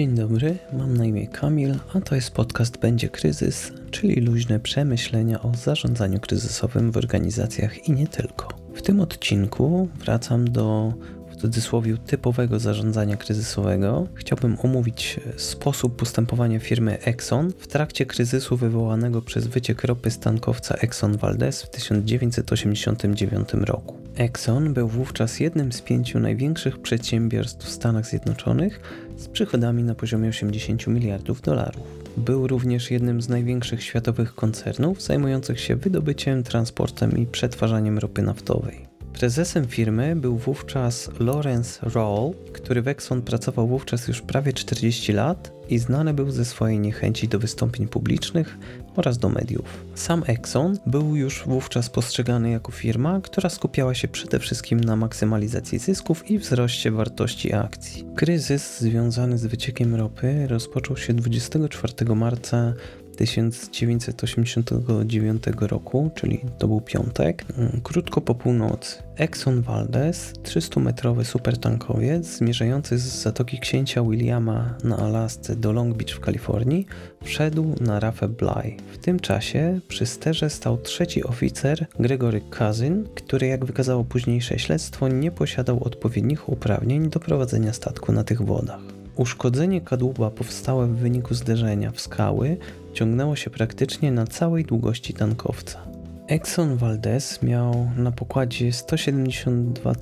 Dzień dobry, mam na imię Kamil, a to jest podcast Będzie Kryzys, czyli luźne przemyślenia o zarządzaniu kryzysowym w organizacjach i nie tylko. W tym odcinku wracam do cudzysłowie typowego zarządzania kryzysowego. Chciałbym omówić sposób postępowania firmy Exxon w trakcie kryzysu wywołanego przez wyciek ropy z tankowca Exxon Valdez w 1989 roku. Exxon był wówczas jednym z pięciu największych przedsiębiorstw w Stanach Zjednoczonych z przychodami na poziomie 80 miliardów dolarów. Był również jednym z największych światowych koncernów zajmujących się wydobyciem, transportem i przetwarzaniem ropy naftowej. Prezesem firmy był wówczas Lawrence Roll, który w Exxon pracował wówczas już prawie 40 lat i znany był ze swojej niechęci do wystąpień publicznych oraz do mediów. Sam Exxon był już wówczas postrzegany jako firma, która skupiała się przede wszystkim na maksymalizacji zysków i wzroście wartości akcji. Kryzys związany z wyciekiem ropy rozpoczął się 24 marca 1989 roku, czyli to był piątek, mm, krótko po północy. Exxon Valdez, 300-metrowy supertankowiec zmierzający z Zatoki Księcia Williama na Alasce do Long Beach w Kalifornii, wszedł na rafę Bly. W tym czasie przy sterze stał trzeci oficer Gregory Cousin, który jak wykazało późniejsze śledztwo nie posiadał odpowiednich uprawnień do prowadzenia statku na tych wodach. Uszkodzenie kadłuba powstałe w wyniku zderzenia w skały ciągnęło się praktycznie na całej długości tankowca. Exxon Valdez miał na pokładzie 172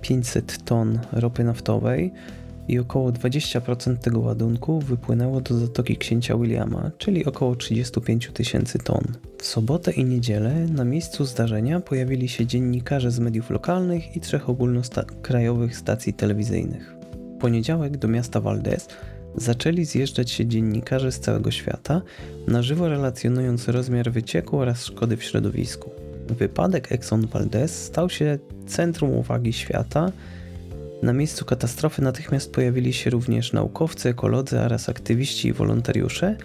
500 ton ropy naftowej i około 20% tego ładunku wypłynęło do Zatoki Księcia Williama, czyli około 35 tysięcy ton. W sobotę i niedzielę na miejscu zdarzenia pojawili się dziennikarze z mediów lokalnych i trzech ogólnokrajowych stacji telewizyjnych. Poniedziałek do miasta Valdez zaczęli zjeżdżać się dziennikarze z całego świata, na żywo relacjonując rozmiar wycieku oraz szkody w środowisku. Wypadek Exxon Valdez stał się centrum uwagi świata. Na miejscu katastrofy natychmiast pojawili się również naukowcy, ekolodzy oraz aktywiści i wolontariusze,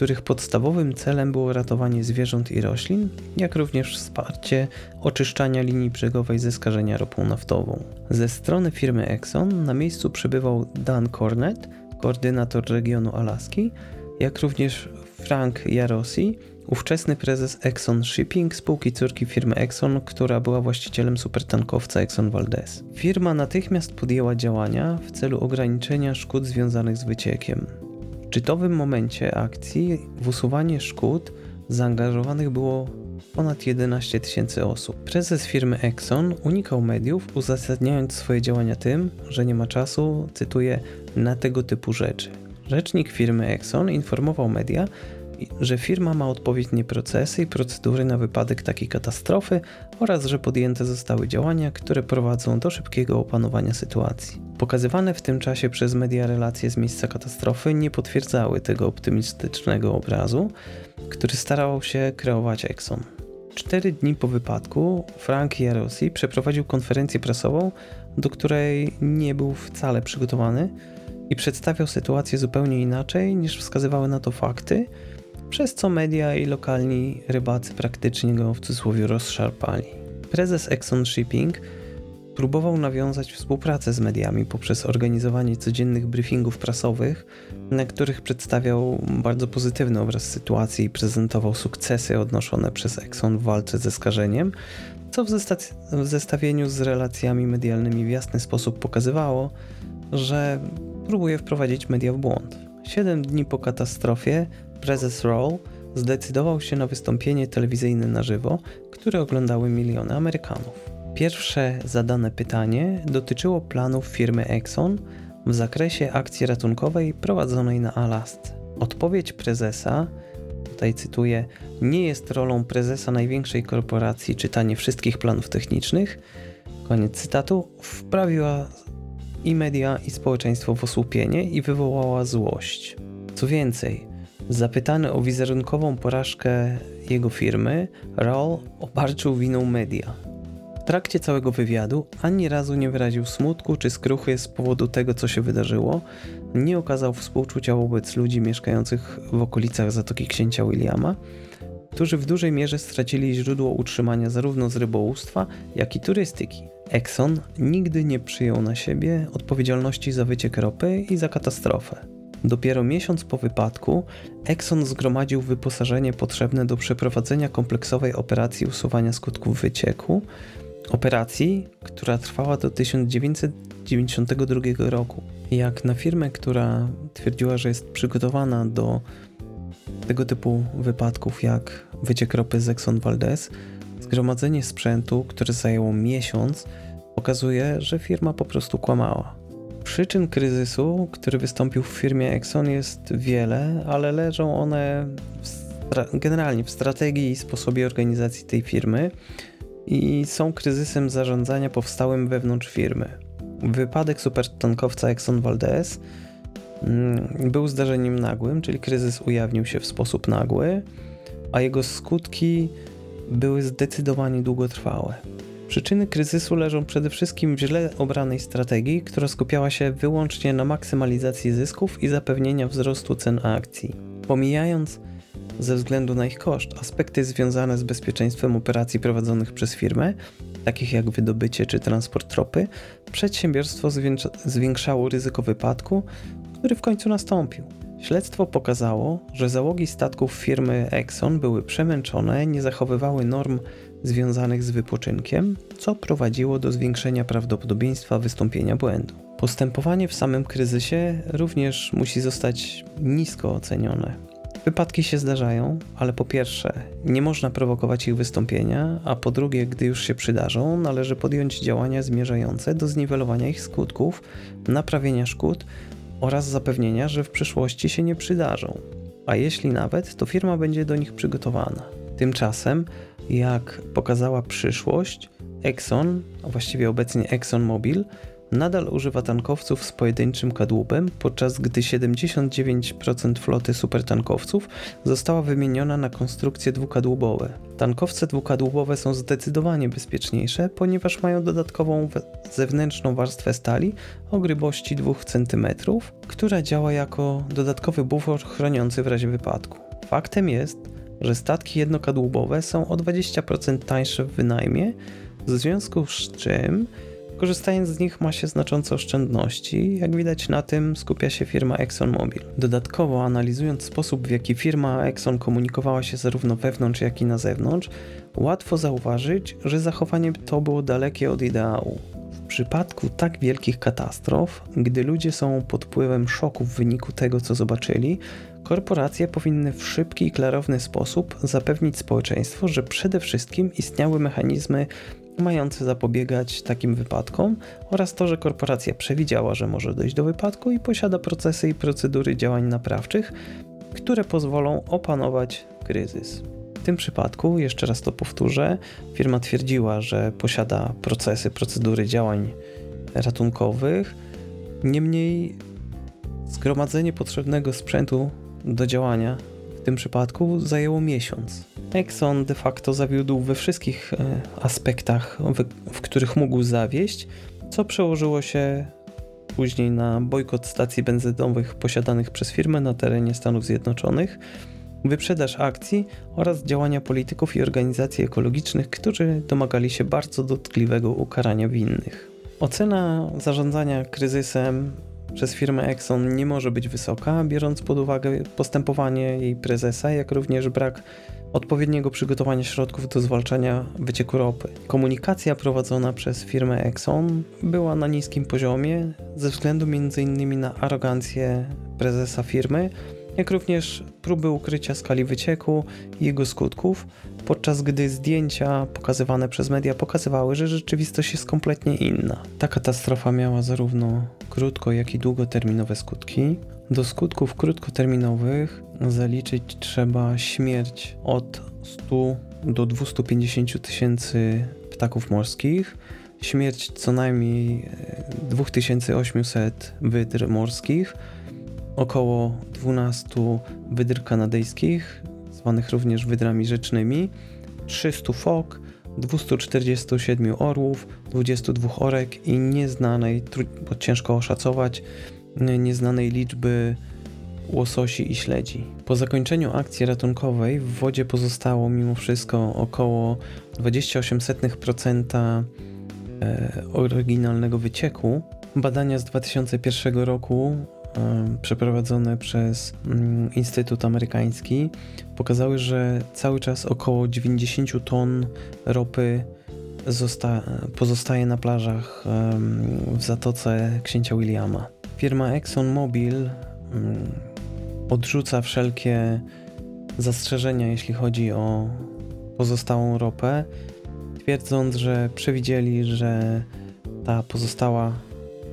których podstawowym celem było ratowanie zwierząt i roślin, jak również wsparcie oczyszczania linii brzegowej ze skażenia ropą naftową. Ze strony firmy Exxon na miejscu przybywał Dan Cornett, koordynator regionu Alaski, jak również Frank Jarosi, ówczesny prezes Exxon Shipping, spółki córki firmy Exxon, która była właścicielem supertankowca Exxon Valdez. Firma natychmiast podjęła działania w celu ograniczenia szkód związanych z wyciekiem. W szczytowym momencie akcji w usuwanie szkód zaangażowanych było ponad 11 tysięcy osób. Prezes firmy Exxon unikał mediów, uzasadniając swoje działania tym, że nie ma czasu, cytuję, na tego typu rzeczy. Rzecznik firmy Exxon informował media, że firma ma odpowiednie procesy i procedury na wypadek takiej katastrofy oraz że podjęte zostały działania, które prowadzą do szybkiego opanowania sytuacji. Pokazywane w tym czasie przez media relacje z miejsca katastrofy nie potwierdzały tego optymistycznego obrazu, który starał się kreować Exxon. Cztery dni po wypadku Frank Jarosi przeprowadził konferencję prasową, do której nie był wcale przygotowany i przedstawiał sytuację zupełnie inaczej niż wskazywały na to fakty, przez co media i lokalni rybacy praktycznie go w cudzysłowie rozszarpali. Prezes Exxon Shipping próbował nawiązać współpracę z mediami poprzez organizowanie codziennych briefingów prasowych, na których przedstawiał bardzo pozytywny obraz sytuacji i prezentował sukcesy odnoszone przez Exxon w walce ze skażeniem, co w, w zestawieniu z relacjami medialnymi w jasny sposób pokazywało, że próbuje wprowadzić media w błąd. Siedem dni po katastrofie prezes Roll zdecydował się na wystąpienie telewizyjne na żywo, które oglądały miliony Amerykanów. Pierwsze zadane pytanie dotyczyło planów firmy Exxon w zakresie akcji ratunkowej prowadzonej na Alasce. Odpowiedź prezesa, tutaj cytuję, nie jest rolą prezesa największej korporacji czytanie wszystkich planów technicznych, koniec cytatu, wprawiła i media, i społeczeństwo w osłupienie i wywołała złość. Co więcej, zapytany o wizerunkową porażkę jego firmy, Raul obarczył winą media. W trakcie całego wywiadu ani razu nie wyraził smutku czy skruchy z powodu tego, co się wydarzyło, nie okazał współczucia wobec ludzi mieszkających w okolicach Zatoki Księcia Williama, którzy w dużej mierze stracili źródło utrzymania zarówno z rybołówstwa, jak i turystyki. Exxon nigdy nie przyjął na siebie odpowiedzialności za wyciek ropy i za katastrofę. Dopiero miesiąc po wypadku Exxon zgromadził wyposażenie potrzebne do przeprowadzenia kompleksowej operacji usuwania skutków wycieku, operacji, która trwała do 1992 roku. Jak na firmę, która twierdziła, że jest przygotowana do tego typu wypadków jak wyciek ropy z Exxon Valdez, zgromadzenie sprzętu, które zajęło miesiąc, pokazuje, że firma po prostu kłamała. Przyczyn kryzysu, który wystąpił w firmie Exxon jest wiele, ale leżą one w generalnie w strategii i sposobie organizacji tej firmy i są kryzysem zarządzania powstałym wewnątrz firmy. Wypadek supertankowca Exxon Valdez mm, był zdarzeniem nagłym, czyli kryzys ujawnił się w sposób nagły, a jego skutki były zdecydowanie długotrwałe. Przyczyny kryzysu leżą przede wszystkim w źle obranej strategii, która skupiała się wyłącznie na maksymalizacji zysków i zapewnienia wzrostu cen akcji. Pomijając ze względu na ich koszt aspekty związane z bezpieczeństwem operacji prowadzonych przez firmę, takich jak wydobycie czy transport ropy, przedsiębiorstwo zwiększało ryzyko wypadku, który w końcu nastąpił. Śledztwo pokazało, że załogi statków firmy Exxon były przemęczone, nie zachowywały norm związanych z wypoczynkiem, co prowadziło do zwiększenia prawdopodobieństwa wystąpienia błędu. Postępowanie w samym kryzysie również musi zostać nisko ocenione. Wypadki się zdarzają, ale po pierwsze, nie można prowokować ich wystąpienia, a po drugie, gdy już się przydarzą, należy podjąć działania zmierzające do zniwelowania ich skutków, naprawienia szkód oraz zapewnienia, że w przyszłości się nie przydarzą. A jeśli nawet, to firma będzie do nich przygotowana. Tymczasem, jak pokazała przyszłość, Exxon, a właściwie obecnie ExxonMobil, nadal używa tankowców z pojedynczym kadłubem, podczas gdy 79% floty supertankowców została wymieniona na konstrukcje dwukadłubowe. Tankowce dwukadłubowe są zdecydowanie bezpieczniejsze, ponieważ mają dodatkową zewnętrzną warstwę stali o grubości 2 cm, która działa jako dodatkowy bufor chroniący w razie wypadku. Faktem jest, że statki jednokadłubowe są o 20% tańsze w wynajmie, w związku z czym Korzystając z nich ma się znaczące oszczędności, jak widać na tym skupia się firma ExxonMobil. Dodatkowo analizując sposób w jaki firma Exxon komunikowała się zarówno wewnątrz jak i na zewnątrz, łatwo zauważyć, że zachowanie to było dalekie od ideału. W przypadku tak wielkich katastrof, gdy ludzie są pod wpływem szoku w wyniku tego co zobaczyli, korporacje powinny w szybki i klarowny sposób zapewnić społeczeństwu, że przede wszystkim istniały mechanizmy mające zapobiegać takim wypadkom oraz to, że korporacja przewidziała, że może dojść do wypadku i posiada procesy i procedury działań naprawczych, które pozwolą opanować kryzys. W tym przypadku, jeszcze raz to powtórzę, firma twierdziła, że posiada procesy, procedury działań ratunkowych, niemniej zgromadzenie potrzebnego sprzętu do działania w tym przypadku zajęło miesiąc. Exxon de facto zawiódł we wszystkich e, aspektach, w, których mógł zawieść, co przełożyło się później na bojkot stacji benzynowych posiadanych przez firmę na terenie Stanów Zjednoczonych, wyprzedaż akcji oraz działania polityków i organizacji ekologicznych, którzy domagali się bardzo dotkliwego ukarania winnych. Ocena zarządzania kryzysem przez firmę Exxon nie może być wysoka, biorąc pod uwagę postępowanie jej prezesa, jak również brak odpowiedniego przygotowania środków do zwalczania wycieku ropy. Komunikacja prowadzona przez firmę Exxon była na niskim poziomie ze względu m.in. na arogancję prezesa firmy, jak również próby ukrycia skali wycieku i jego skutków, podczas gdy zdjęcia pokazywane przez media pokazywały, że rzeczywistość jest kompletnie inna. Ta katastrofa miała zarówno krótko, jak i długoterminowe skutki. Do skutków krótkoterminowych zaliczyć trzeba śmierć od 100 do 250 tysięcy ptaków morskich, śmierć co najmniej 2800 e, wydr morskich, około 12 wydr kanadyjskich, zwanych również wydrami rzecznymi, 300 fok, 247 orłów, 22 orek i nieznanej, bo ciężko oszacować, nieznanej liczby łososi i śledzi. Po zakończeniu akcji ratunkowej w wodzie pozostało mimo wszystko około 28% e, oryginalnego wycieku. Badania z 2001 roku przeprowadzone przez mm, Instytut Amerykański pokazały, że cały czas około 90 ton ropy zosta- pozostaje na plażach w zatoce księcia Williama. Firma ExxonMobil mm, odrzuca wszelkie zastrzeżenia, jeśli chodzi o pozostałą ropę, twierdząc, że przewidzieli, że ta pozostała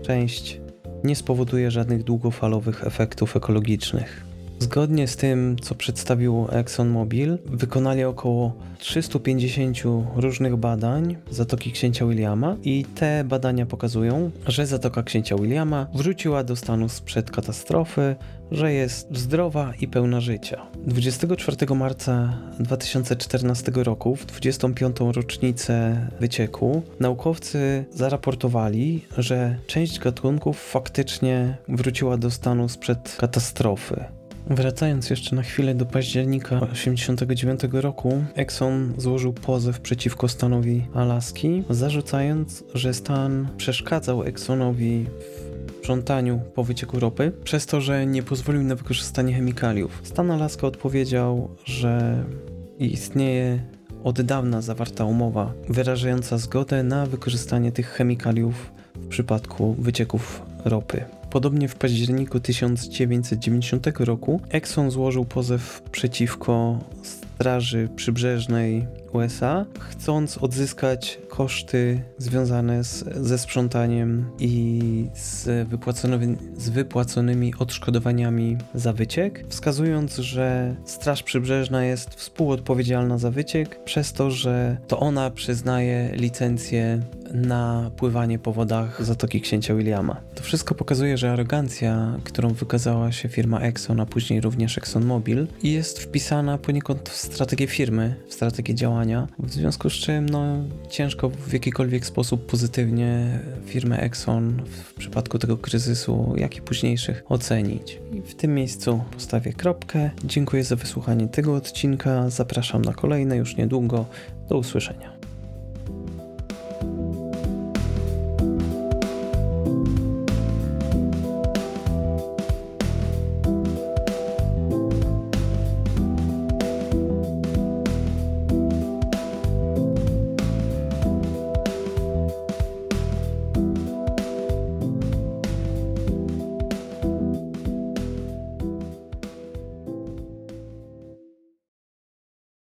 część nie spowoduje żadnych długofalowych efektów ekologicznych. Zgodnie z tym, co przedstawił ExxonMobil, wykonali około 350 różnych badań Zatoki Księcia Williama i te badania pokazują, że Zatoka Księcia Williama wróciła do stanu sprzed katastrofy, że jest zdrowa i pełna życia. 24 marca 2014 roku, w 25. rocznicę wycieku, naukowcy zaraportowali, że część gatunków faktycznie wróciła do stanu sprzed katastrofy. Wracając jeszcze na chwilę do października 1989 roku, Exxon złożył pozew przeciwko stanowi Alaski, zarzucając, że stan przeszkadzał Exxonowi w sprzątaniu po wycieku ropy, przez to, że nie pozwolił na wykorzystanie chemikaliów. Stan Alaska odpowiedział, że istnieje od dawna zawarta umowa wyrażająca zgodę na wykorzystanie tych chemikaliów w przypadku wycieków ropy. Podobnie w październiku 1990 roku Exxon złożył pozew przeciwko Straży Przybrzeżnej USA, chcąc odzyskać koszty związane z, ze sprzątaniem i z wypłaconymi, z wypłaconymi odszkodowaniami za wyciek, wskazując, że Straż Przybrzeżna jest współodpowiedzialna za wyciek, przez to, że to ona przyznaje licencję na pływanie po wodach Zatoki Księcia Williama. To wszystko pokazuje, że arogancja, którą wykazała się firma Exxon, a później również ExxonMobil, jest wpisana poniekąd w strategię firmy, w strategię działania, w związku z czym no, ciężko w jakikolwiek sposób pozytywnie firmę Exxon w przypadku tego kryzysu, jak i późniejszych ocenić. I w tym miejscu postawię kropkę. Dziękuję za wysłuchanie tego odcinka. Zapraszam na kolejne już niedługo. Do usłyszenia.